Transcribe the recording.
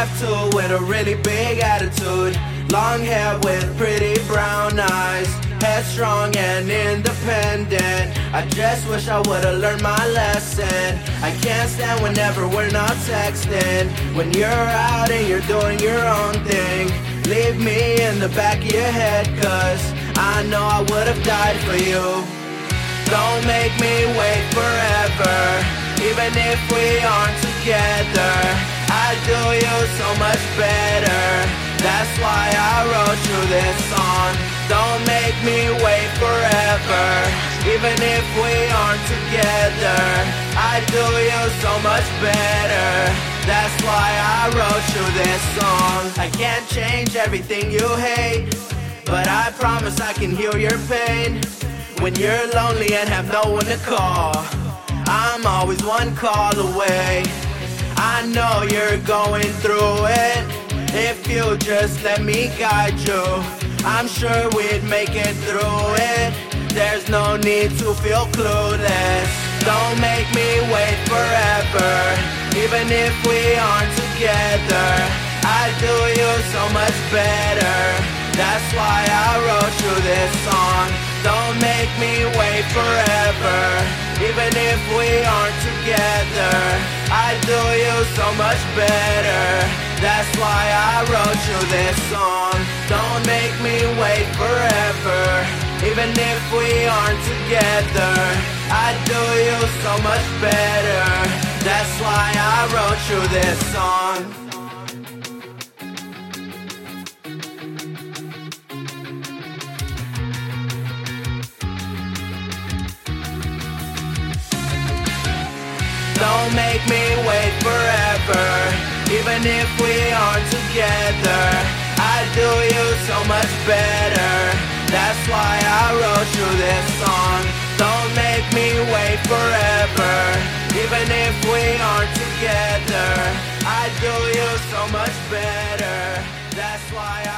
with a really big attitude. Long hair with pretty brown eyes. Headstrong and independent. I just wish I would've learned my lesson. I can't stand whenever we're not texting. When you're out and you're doing your own thing. Leave me in the back of your head, cause I know I would've died for you. Don't make me wait forever, even if we aren't together. I do you so much better. That's why I wrote you this song. Don't make me wait forever, even if we aren't together. I do you so much better. That's why I wrote you this song. I can't change everything you hate, but I promise I can heal your pain. When you're lonely and have no one to call, I'm always one call away. I know you're going through it. If you just let me guide you, I'm sure we'd make it through it. There's no need to feel clueless. Don't make me wait forever, even if we aren't together. I do you so much better. That's why I wrote you this song. Don't make me wait forever, I do you so much better. That's why I wrote you this song. Don't make me wait forever, even if we aren't together. I do you so much better. That's why I wrote you this song. Don't make me wait forever. Even if we aren't together I do you so much better. That's why I wrote you this song. Don't make me wait forever. Even if we aren't together I do you so much better. That's why I